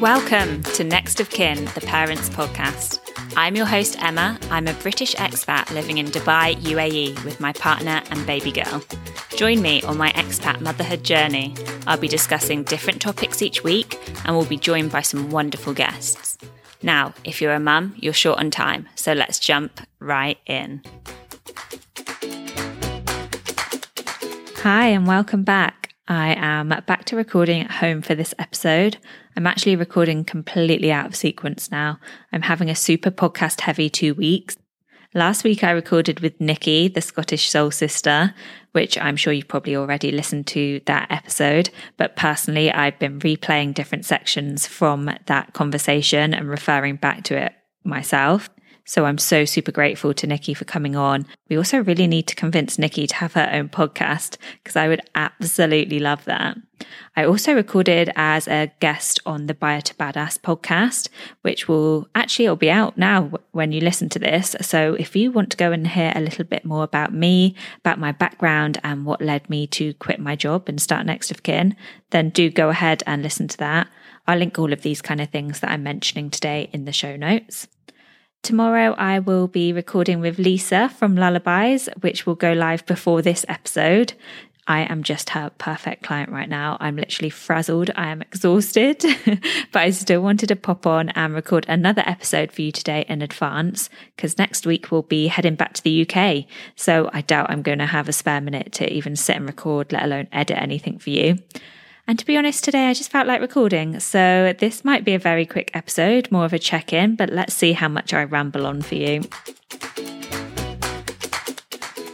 Welcome to Next of Kin, the Parents Podcast. I'm your host, Emma. I'm a British expat living in Dubai, UAE, with my partner and baby girl. Join me on my expat motherhood journey. I'll be discussing different topics each week and we'll be joined by some wonderful guests. Now, if you're a mum, you're short on time, so let's jump right in. Hi, and welcome back. I am back to recording at home for this episode. I'm actually recording completely out of sequence now. I'm having a super podcast heavy two weeks. Last week I recorded with Nikki, the Scottish Soul Sister, which I'm sure you've probably already listened to that episode. But personally, I've been replaying different sections from that conversation and referring back to it myself. So I'm so super grateful to Nikki for coming on. We also really need to convince Nikki to have her own podcast because I would absolutely love that. I also recorded as a guest on the Buyer to Badass podcast, which will actually it'll be out now when you listen to this. So if you want to go and hear a little bit more about me, about my background and what led me to quit my job and start next of kin, then do go ahead and listen to that. I'll link all of these kind of things that I'm mentioning today in the show notes. Tomorrow, I will be recording with Lisa from Lullabies, which will go live before this episode. I am just her perfect client right now. I'm literally frazzled. I am exhausted, but I still wanted to pop on and record another episode for you today in advance because next week we'll be heading back to the UK. So I doubt I'm going to have a spare minute to even sit and record, let alone edit anything for you. And to be honest, today I just felt like recording. So this might be a very quick episode, more of a check in, but let's see how much I ramble on for you.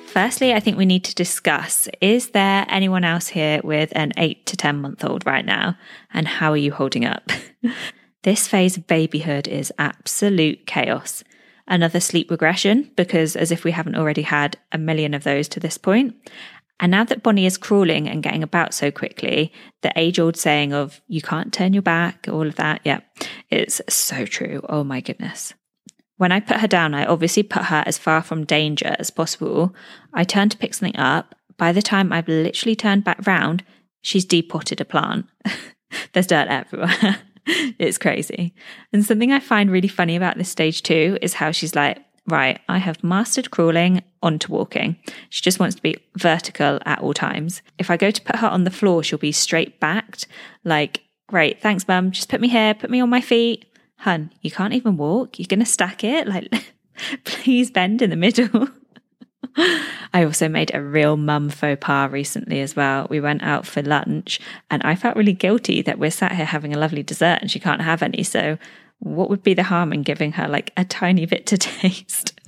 Firstly, I think we need to discuss is there anyone else here with an eight to 10 month old right now? And how are you holding up? this phase of babyhood is absolute chaos. Another sleep regression, because as if we haven't already had a million of those to this point, and now that Bonnie is crawling and getting about so quickly, the age old saying of you can't turn your back, all of that, yeah, it's so true. Oh my goodness. When I put her down, I obviously put her as far from danger as possible. I turn to pick something up. By the time I've literally turned back round, she's depotted a plant. There's dirt everywhere. it's crazy. And something I find really funny about this stage too is how she's like, right, I have mastered crawling onto walking. She just wants to be vertical at all times. If I go to put her on the floor, she'll be straight backed, like, great, thanks, mum. Just put me here, put me on my feet. Hun, you can't even walk. You're going to stack it. Like, please bend in the middle. I also made a real mum faux pas recently as well. We went out for lunch and I felt really guilty that we're sat here having a lovely dessert and she can't have any. So what would be the harm in giving her like a tiny bit to taste?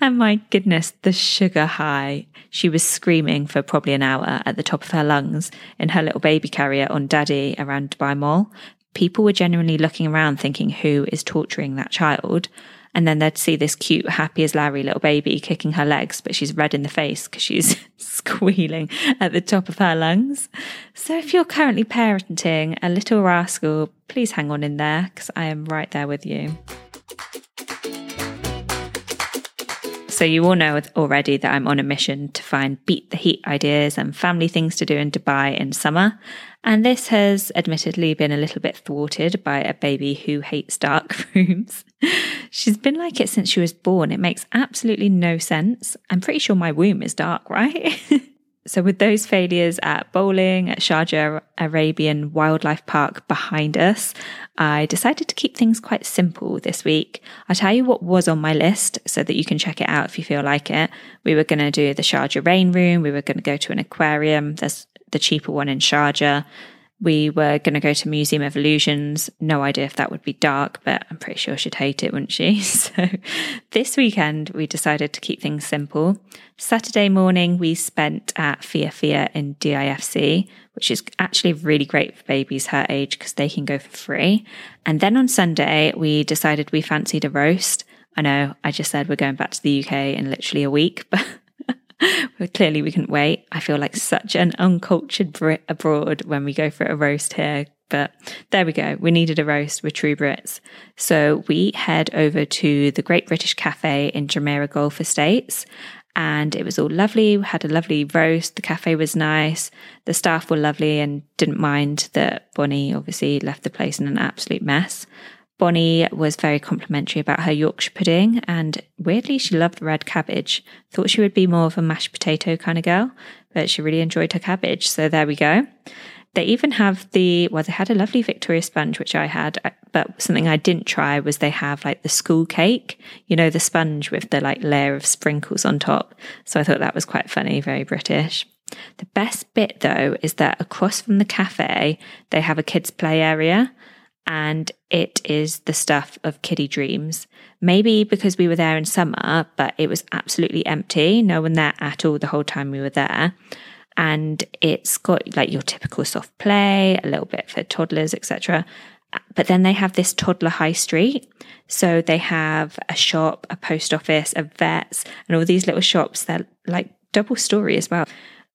and my goodness, the sugar high. She was screaming for probably an hour at the top of her lungs in her little baby carrier on daddy around Dubai Mall. People were genuinely looking around thinking, who is torturing that child? And then they'd see this cute, happy as Larry little baby kicking her legs, but she's red in the face because she's squealing at the top of her lungs. So if you're currently parenting a little rascal, please hang on in there because I am right there with you. So, you all know already that I'm on a mission to find beat the heat ideas and family things to do in Dubai in summer. And this has admittedly been a little bit thwarted by a baby who hates dark rooms. She's been like it since she was born. It makes absolutely no sense. I'm pretty sure my womb is dark, right? so, with those failures at bowling, at Sharjah Arabian Wildlife Park behind us, I decided to keep things quite simple this week. I'll tell you what was on my list so that you can check it out if you feel like it. We were going to do the Sharjah Rain Room, we were going to go to an aquarium. There's the cheaper one in Sharjah. We were going to go to Museum of Illusions. No idea if that would be dark, but I'm pretty sure she'd hate it, wouldn't she? So this weekend, we decided to keep things simple. Saturday morning, we spent at Fia Fia in DIFC, which is actually really great for babies her age because they can go for free. And then on Sunday, we decided we fancied a roast. I know I just said we're going back to the UK in literally a week, but well, clearly we couldn't wait. I feel like such an uncultured Brit abroad when we go for a roast here. But there we go. We needed a roast. We're true Brits. So we head over to the Great British Cafe in Jumeirah Golf Estates. and it was all lovely. We had a lovely roast. The cafe was nice. The staff were lovely and didn't mind that Bonnie obviously left the place in an absolute mess. Bonnie was very complimentary about her Yorkshire pudding, and weirdly, she loved the red cabbage. Thought she would be more of a mashed potato kind of girl, but she really enjoyed her cabbage. So there we go. They even have the, well, they had a lovely Victoria sponge, which I had, uh, but something I didn't try was they have like the school cake, you know, the sponge with the like layer of sprinkles on top. So I thought that was quite funny, very British. The best bit though is that across from the cafe, they have a kids' play area and it is the stuff of kiddie dreams. Maybe because we were there in summer, but it was absolutely empty. No one there at all the whole time we were there and it's got like your typical soft play, a little bit for toddlers, etc. But then they have this toddler high street. So they have a shop, a post office, a vets, and all these little shops that like double story as well.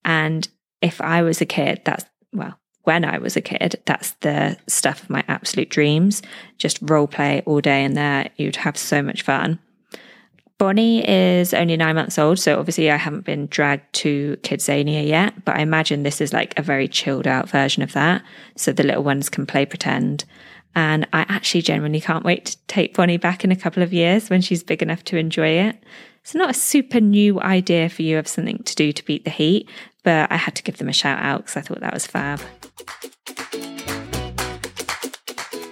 And if I was a kid, that's well, when I was a kid, that's the stuff of my absolute dreams. Just role play all day in there. You'd have so much fun. Bonnie is only nine months old, so obviously I haven't been dragged to Kidzania yet, but I imagine this is like a very chilled out version of that. So the little ones can play pretend. And I actually genuinely can't wait to take Bonnie back in a couple of years when she's big enough to enjoy it. It's not a super new idea for you of something to do to beat the heat, but I had to give them a shout out because I thought that was fab.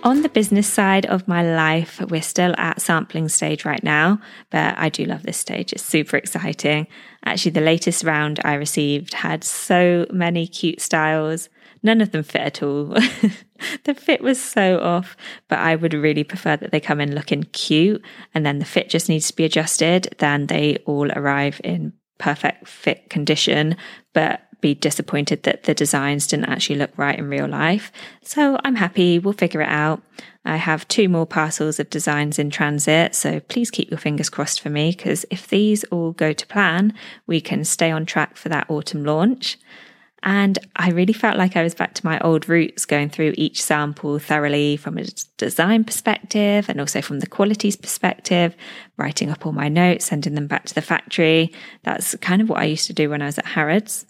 On the business side of my life, we're still at sampling stage right now, but I do love this stage. It's super exciting. Actually, the latest round I received had so many cute styles. None of them fit at all. the fit was so off, but I would really prefer that they come in looking cute and then the fit just needs to be adjusted. Then they all arrive in perfect fit condition, but be disappointed that the designs didn't actually look right in real life. So I'm happy, we'll figure it out. I have two more parcels of designs in transit, so please keep your fingers crossed for me because if these all go to plan, we can stay on track for that autumn launch. And I really felt like I was back to my old roots, going through each sample thoroughly from a design perspective and also from the qualities perspective, writing up all my notes, sending them back to the factory. That's kind of what I used to do when I was at Harrods.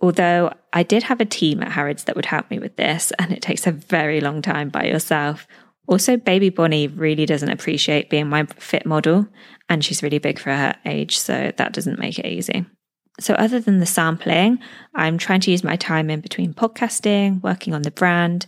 Although I did have a team at Harrods that would help me with this, and it takes a very long time by yourself. Also, baby Bonnie really doesn't appreciate being my fit model, and she's really big for her age, so that doesn't make it easy. So, other than the sampling, I'm trying to use my time in between podcasting, working on the brand,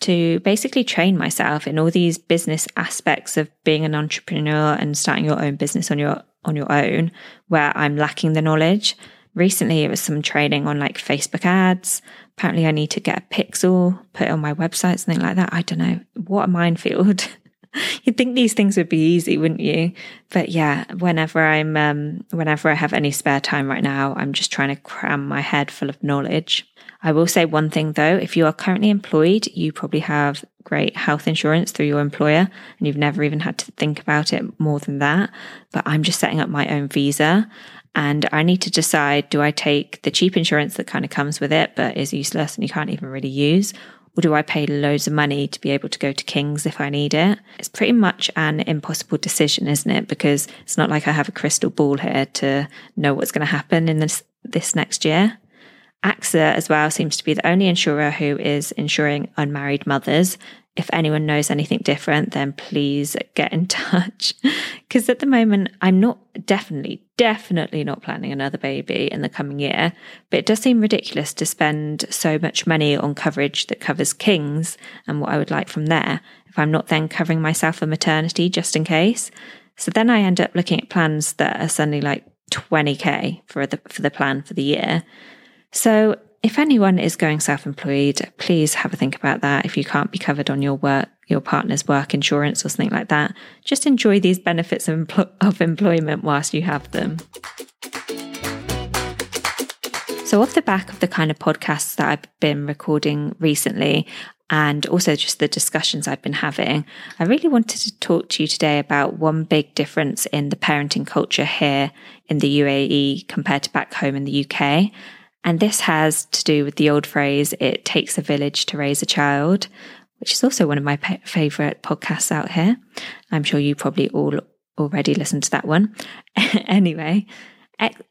to basically train myself in all these business aspects of being an entrepreneur and starting your own business on your on your own, where I'm lacking the knowledge recently it was some training on like Facebook ads. Apparently, I need to get a pixel, put on my website, something like that. I don't know. What a minefield. You'd think these things would be easy, wouldn't you? But yeah, whenever I'm, um, whenever I have any spare time right now, I'm just trying to cram my head full of knowledge. I will say one thing though, if you are currently employed, you probably have great health insurance through your employer and you've never even had to think about it more than that. But I'm just setting up my own visa and I need to decide do I take the cheap insurance that kind of comes with it, but is useless and you can't even really use? Or do I pay loads of money to be able to go to King's if I need it? It's pretty much an impossible decision, isn't it? Because it's not like I have a crystal ball here to know what's going to happen in this, this next year. AXA as well seems to be the only insurer who is insuring unmarried mothers. If anyone knows anything different, then please get in touch. Because at the moment, I'm not definitely, definitely not planning another baby in the coming year. But it does seem ridiculous to spend so much money on coverage that covers King's and what I would like from there if I'm not then covering myself for maternity just in case. So then I end up looking at plans that are suddenly like 20k for the for the plan for the year. So if anyone is going self employed, please have a think about that. If you can't be covered on your work, your partner's work insurance or something like that, just enjoy these benefits of, empl- of employment whilst you have them. So, off the back of the kind of podcasts that I've been recording recently, and also just the discussions I've been having, I really wanted to talk to you today about one big difference in the parenting culture here in the UAE compared to back home in the UK. And this has to do with the old phrase, it takes a village to raise a child, which is also one of my favorite podcasts out here. I'm sure you probably all already listened to that one. anyway,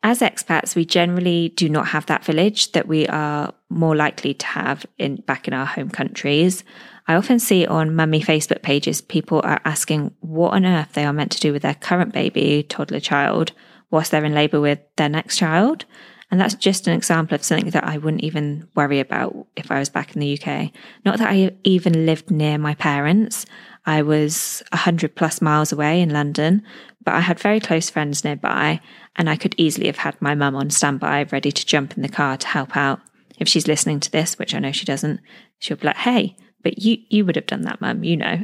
As expats, we generally do not have that village that we are more likely to have in back in our home countries. I often see on mummy Facebook pages people are asking what on earth they are meant to do with their current baby, toddler child, whilst they're in labour with their next child. And that's just an example of something that I wouldn't even worry about if I was back in the UK. Not that I even lived near my parents. I was 100 plus miles away in London, but I had very close friends nearby, and I could easily have had my mum on standby, ready to jump in the car to help out. If she's listening to this, which I know she doesn't, she'll be like, hey, but you you would have done that, mum, you know.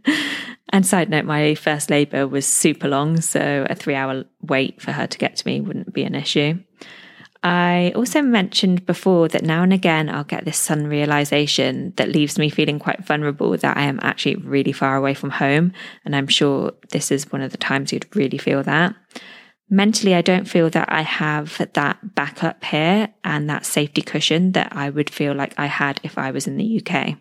and side note, my first labour was super long, so a three hour wait for her to get to me wouldn't be an issue. I also mentioned before that now and again I'll get this sudden realization that leaves me feeling quite vulnerable that I am actually really far away from home. And I'm sure this is one of the times you'd really feel that. Mentally, I don't feel that I have that backup here and that safety cushion that I would feel like I had if I was in the UK.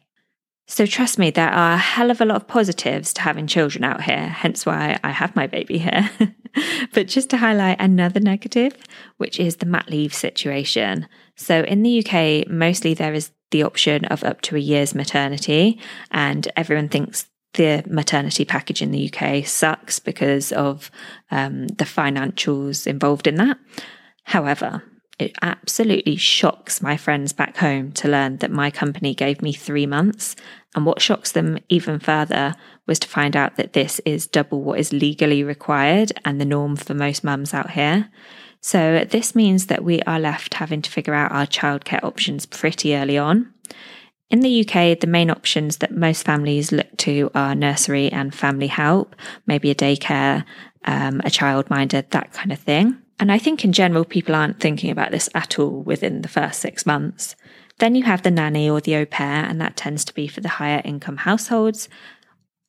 So trust me, there are a hell of a lot of positives to having children out here, hence why I have my baby here. but just to highlight another negative, which is the mat leave situation. So in the UK, mostly there is the option of up to a year's maternity, and everyone thinks the maternity package in the UK sucks because of um, the financials involved in that. However, it absolutely shocks my friends back home to learn that my company gave me three months. And what shocks them even further was to find out that this is double what is legally required and the norm for most mums out here. So, this means that we are left having to figure out our childcare options pretty early on. In the UK, the main options that most families look to are nursery and family help, maybe a daycare, um, a childminder, that kind of thing. And I think in general, people aren't thinking about this at all within the first six months. Then you have the nanny or the au pair, and that tends to be for the higher income households.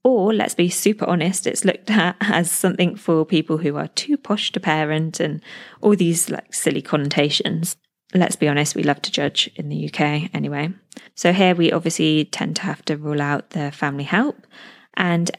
Or let's be super honest, it's looked at as something for people who are too posh to parent and all these like silly connotations. Let's be honest, we love to judge in the UK anyway. So here we obviously tend to have to rule out the family help. And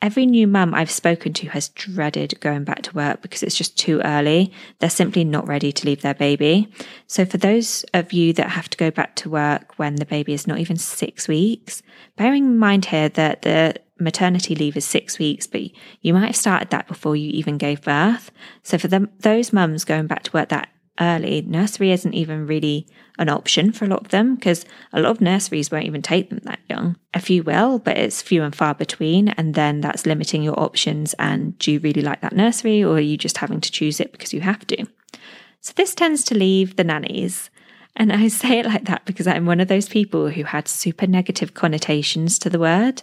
Every new mum I've spoken to has dreaded going back to work because it's just too early. They're simply not ready to leave their baby. So, for those of you that have to go back to work when the baby is not even six weeks, bearing in mind here that the maternity leave is six weeks, but you might have started that before you even gave birth. So, for them, those mums going back to work that early, nursery isn't even really an option for a lot of them because a lot of nurseries won't even take them that young. A few will, but it's few and far between. And then that's limiting your options. And do you really like that nursery or are you just having to choose it because you have to? So this tends to leave the nannies. And I say it like that because I'm one of those people who had super negative connotations to the word.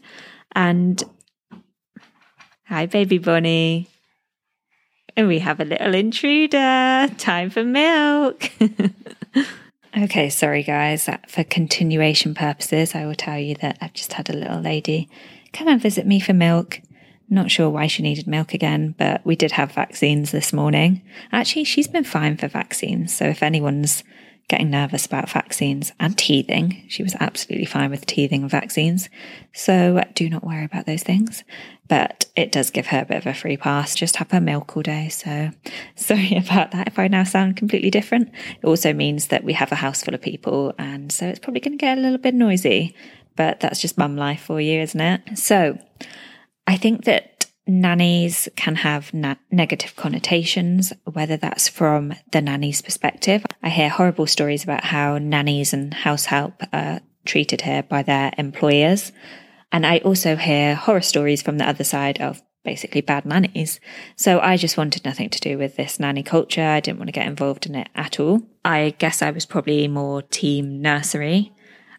And hi, baby Bonnie. And we have a little intruder. Time for milk. okay, sorry guys. Uh, for continuation purposes, I will tell you that I've just had a little lady come and visit me for milk. Not sure why she needed milk again, but we did have vaccines this morning. Actually, she's been fine for vaccines. So if anyone's getting nervous about vaccines and teething. She was absolutely fine with teething and vaccines. So do not worry about those things. But it does give her a bit of a free pass. Just have her milk all day. So sorry about that if I now sound completely different. It also means that we have a house full of people. And so it's probably going to get a little bit noisy. But that's just mum life for you, isn't it? So I think that nannies can have na- negative connotations, whether that's from the nanny's perspective. I hear horrible stories about how nannies and house help are treated here by their employers. And I also hear horror stories from the other side of basically bad nannies. So I just wanted nothing to do with this nanny culture. I didn't want to get involved in it at all. I guess I was probably more team nursery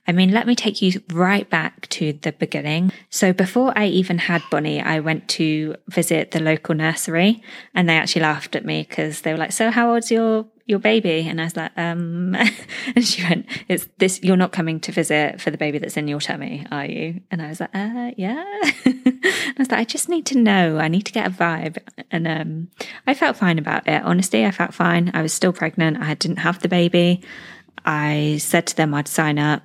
I mean, let me take you right back to the beginning. So before I even had Bonnie, I went to visit the local nursery and they actually laughed at me because they were like, so how old's your, your baby? And I was like, um, and she went, it's this, you're not coming to visit for the baby that's in your tummy, are you? And I was like, uh, yeah. I was like, I just need to know. I need to get a vibe. And, um, I felt fine about it. Honestly, I felt fine. I was still pregnant. I didn't have the baby. I said to them I'd sign up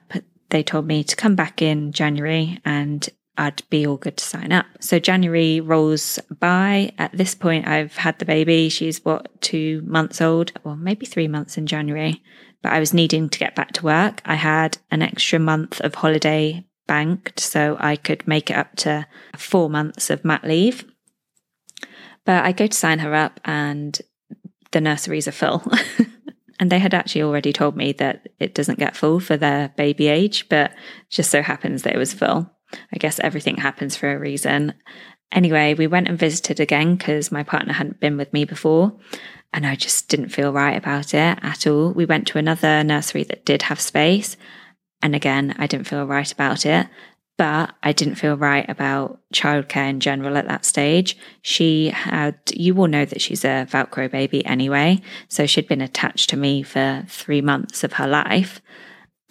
they told me to come back in January and I'd be all good to sign up. So January rolls by. At this point, I've had the baby. She's what, two months old, or maybe three months in January. But I was needing to get back to work. I had an extra month of holiday banked so I could make it up to four months of mat leave. But I go to sign her up and the nurseries are full. and they had actually already told me that it doesn't get full for their baby age, but just so happens that it was full. I guess everything happens for a reason. Anyway, we went and visited again because my partner hadn't been with me before and I just didn't feel right about it at all. We went to another nursery that did have space and again, I didn't feel right about it but I didn't feel right about childcare in general at that stage. She had, you all know that she's a Velcro baby anyway. So she'd been attached to me for three months of her life.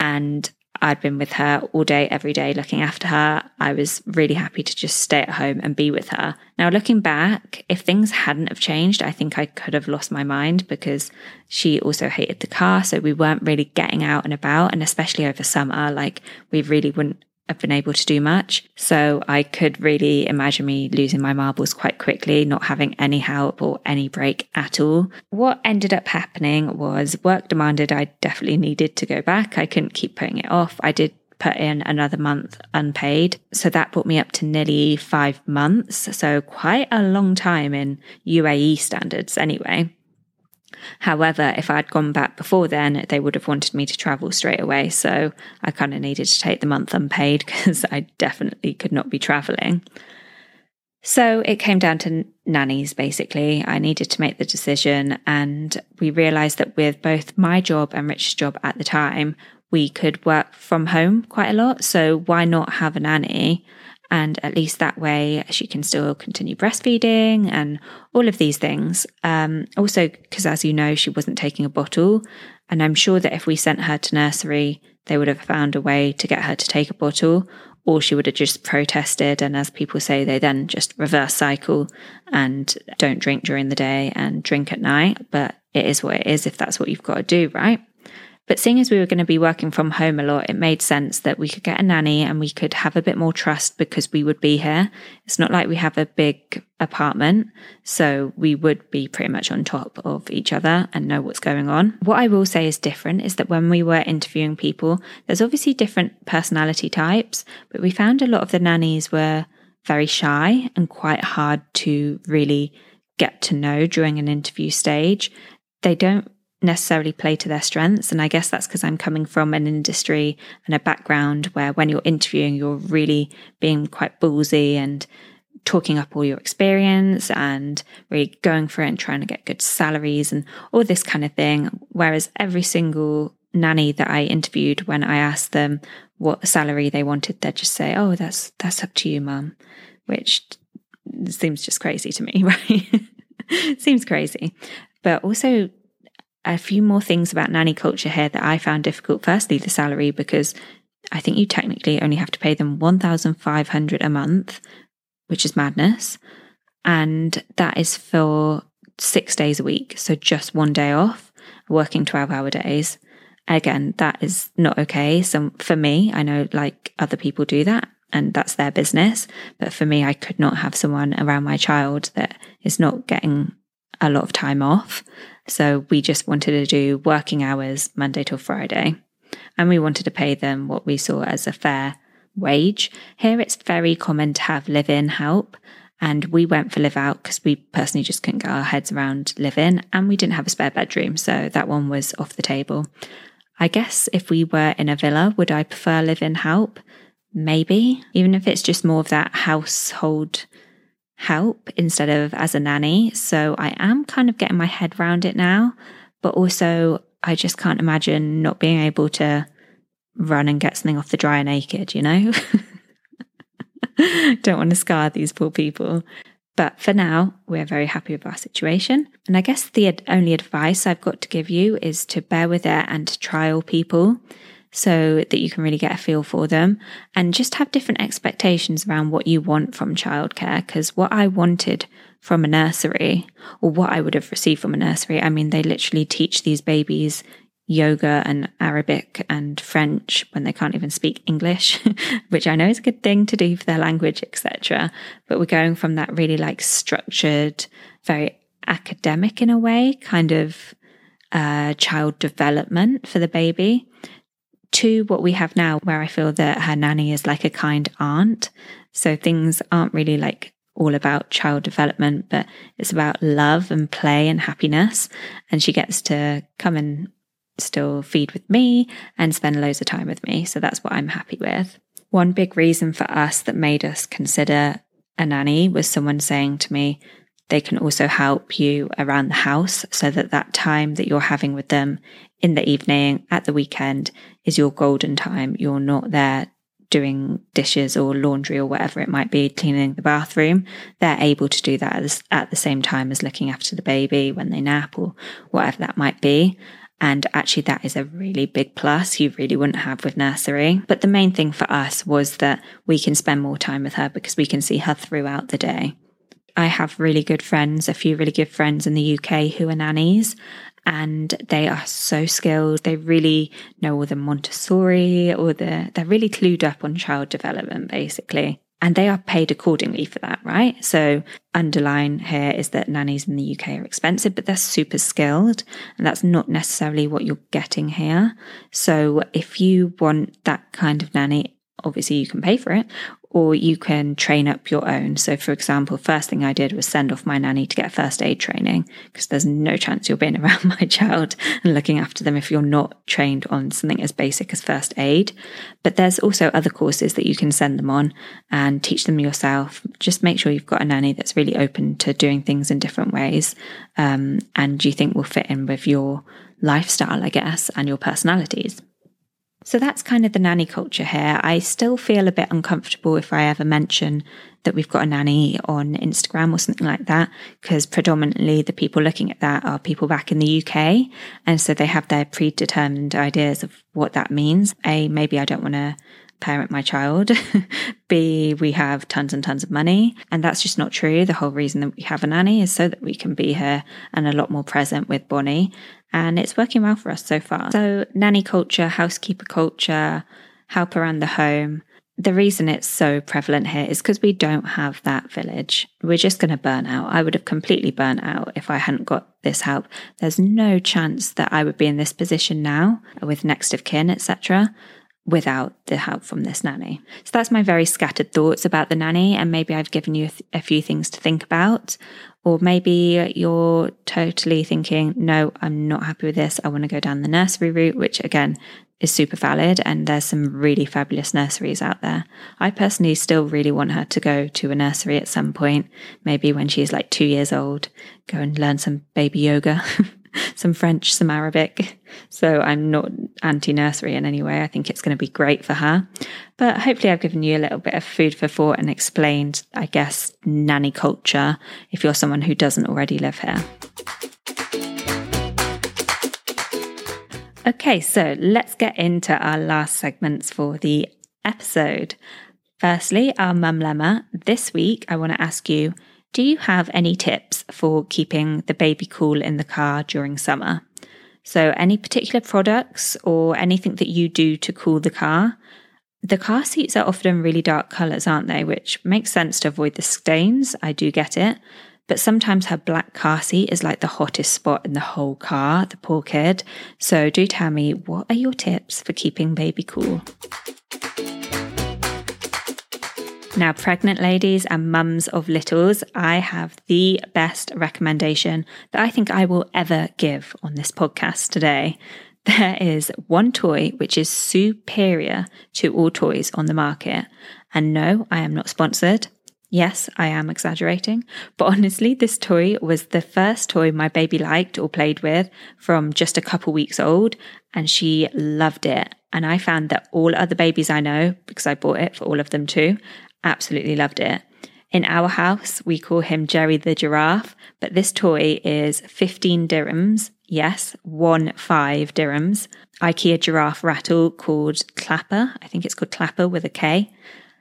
And I'd been with her all day, every day, looking after her. I was really happy to just stay at home and be with her. Now, looking back, if things hadn't have changed, I think I could have lost my mind because she also hated the car. So we weren't really getting out and about. And especially over summer, like we really wouldn't have been able to do much. So I could really imagine me losing my marbles quite quickly, not having any help or any break at all. What ended up happening was work demanded I definitely needed to go back. I couldn't keep putting it off. I did put in another month unpaid. So that brought me up to nearly five months. So quite a long time in UAE standards anyway. However, if I'd gone back before then, they would have wanted me to travel straight away. So I kind of needed to take the month unpaid because I definitely could not be traveling. So it came down to nannies, basically. I needed to make the decision. And we realized that with both my job and Rich's job at the time, we could work from home quite a lot. So why not have a nanny? And at least that way she can still continue breastfeeding and all of these things. Um, also, because as you know, she wasn't taking a bottle. And I'm sure that if we sent her to nursery, they would have found a way to get her to take a bottle, or she would have just protested. And as people say, they then just reverse cycle and don't drink during the day and drink at night. But it is what it is if that's what you've got to do, right? But seeing as we were going to be working from home a lot, it made sense that we could get a nanny and we could have a bit more trust because we would be here. It's not like we have a big apartment, so we would be pretty much on top of each other and know what's going on. What I will say is different is that when we were interviewing people, there's obviously different personality types, but we found a lot of the nannies were very shy and quite hard to really get to know during an interview stage. They don't necessarily play to their strengths. And I guess that's because I'm coming from an industry and a background where when you're interviewing, you're really being quite ballsy and talking up all your experience and really going for it and trying to get good salaries and all this kind of thing. Whereas every single nanny that I interviewed, when I asked them what salary they wanted, they'd just say, Oh, that's that's up to you, mum, which seems just crazy to me, right? seems crazy. But also a few more things about nanny culture here that I found difficult. Firstly, the salary, because I think you technically only have to pay them 1,500 a month, which is madness. And that is for six days a week. So just one day off, working 12 hour days. Again, that is not okay. So for me, I know like other people do that and that's their business. But for me, I could not have someone around my child that is not getting a lot of time off. So we just wanted to do working hours Monday till Friday. And we wanted to pay them what we saw as a fair wage. Here it's very common to have live in help. And we went for live out because we personally just couldn't get our heads around live in and we didn't have a spare bedroom. So that one was off the table. I guess if we were in a villa, would I prefer live in help? Maybe, even if it's just more of that household help instead of as a nanny. So I am kind of getting my head around it now, but also I just can't imagine not being able to run and get something off the dryer naked, you know? Don't want to scar these poor people. But for now, we're very happy with our situation. And I guess the only advice I've got to give you is to bear with it and to trial people so that you can really get a feel for them and just have different expectations around what you want from childcare. Because what I wanted from a nursery, or what I would have received from a nursery, I mean, they literally teach these babies yoga and Arabic and French when they can't even speak English, which I know is a good thing to do for their language, etc. But we're going from that really like structured, very academic in a way, kind of uh, child development for the baby to what we have now, where I feel that her nanny is like a kind aunt. So things aren't really like all about child development, but it's about love and play and happiness. And she gets to come and still feed with me and spend loads of time with me. So that's what I'm happy with. One big reason for us that made us consider a nanny was someone saying to me, they can also help you around the house so that that time that you're having with them in the evening, at the weekend, is your golden time. You're not there doing dishes or laundry or whatever it might be, cleaning the bathroom. They're able to do that at the same time as looking after the baby when they nap or whatever that might be. And actually, that is a really big plus you really wouldn't have with nursery. But the main thing for us was that we can spend more time with her because we can see her throughout the day. I have really good friends, a few really good friends in the UK who are nannies, and they are so skilled. They really know all the Montessori or the, they're really clued up on child development, basically. And they are paid accordingly for that, right? So, underline here is that nannies in the UK are expensive, but they're super skilled. And that's not necessarily what you're getting here. So, if you want that kind of nanny, obviously you can pay for it, or you can train up your own. So, for example, first thing I did was send off my nanny to get first aid training because there's no chance you're being around my child and looking after them if you're not trained on something as basic as first aid. But there's also other courses that you can send them on and teach them yourself. Just make sure you've got a nanny that's really open to doing things in different ways um, and you think will fit in with your lifestyle, I guess, and your personalities. So that's kind of the nanny culture here. I still feel a bit uncomfortable if I ever mention that we've got a nanny on Instagram or something like that, because predominantly the people looking at that are people back in the UK. And so they have their predetermined ideas of what that means. A, maybe I don't want to parent my child. B, we have tons and tons of money. And that's just not true. The whole reason that we have a nanny is so that we can be here and a lot more present with Bonnie. And it's working well for us so far. So, nanny culture, housekeeper culture, help around the home. The reason it's so prevalent here is because we don't have that village. We're just going to burn out. I would have completely burnt out if I hadn't got this help. There's no chance that I would be in this position now with next of kin, etc without the help from this nanny. So that's my very scattered thoughts about the nanny. And maybe I've given you a, th- a, few things to think about. Or maybe you're totally thinking, no, I'm not happy with this. I want to go down the nursery route, which again is super valid. And there's some really fabulous nurseries out there. I personally still really want her to go to a nursery at some point, maybe when she's like two years old, go and learn some baby yoga. some French, some Arabic. So I'm not anti nursery in any way. I think it's going to be great for her. But hopefully, I've given you a little bit of food for thought and explained, I guess, nanny culture if you're someone who doesn't already live here. Okay, so let's get into our last segments for the episode. Firstly, our Mum-llema. This week, I want to ask you do you have any tips for keeping the baby cool in the car during summer? So, any particular products or anything that you do to cool the car? The car seats are often really dark colours, aren't they? Which makes sense to avoid the stains. I do get it. But sometimes her black car seat is like the hottest spot in the whole car, the poor kid. So, do tell me, what are your tips for keeping baby cool? Now, pregnant ladies and mums of littles, I have the best recommendation that I think I will ever give on this podcast today. There is one toy which is superior to all toys on the market. And no, I am not sponsored. Yes, I am exaggerating, but honestly, this toy was the first toy my baby liked or played with from just a couple weeks old, and she loved it. And I found that all other babies I know, because I bought it for all of them too, absolutely loved it. In our house, we call him Jerry the giraffe, but this toy is 15 dirhams. Yes, one five dirhams. IKEA giraffe rattle called Klappa. I think it's called Klappa with a K.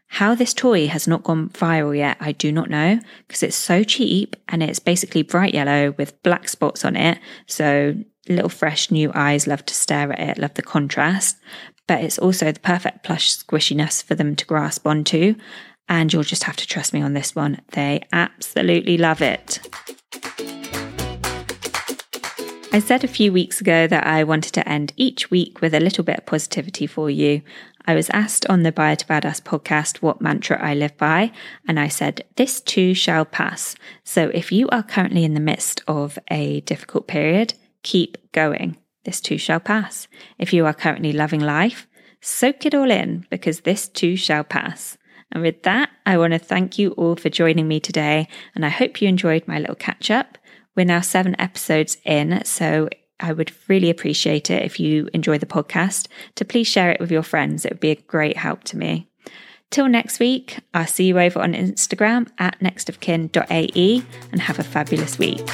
How this toy has not gone viral yet, I do not know because it's so cheap and it's basically bright yellow with black spots on it. So little fresh new eyes love to stare at it, love the contrast. But it's also the perfect plush squishiness for them to grasp onto. And you'll just have to trust me on this one. They absolutely love it. I said a few weeks ago that I wanted to end each week with a little bit of positivity for you. I was asked on the Buyer to Badass podcast what mantra I live by, and I said, This too shall pass. So if you are currently in the midst of a difficult period, keep going. This too shall pass. If you are currently loving life, soak it all in because this too shall pass. And with that, I want to thank you all for joining me today, and I hope you enjoyed my little catch up. We're now seven episodes in, so I would really appreciate it if you enjoy the podcast to please share it with your friends. It would be a great help to me. Till next week, I'll see you over on Instagram at nextofkin.ae and have a fabulous week.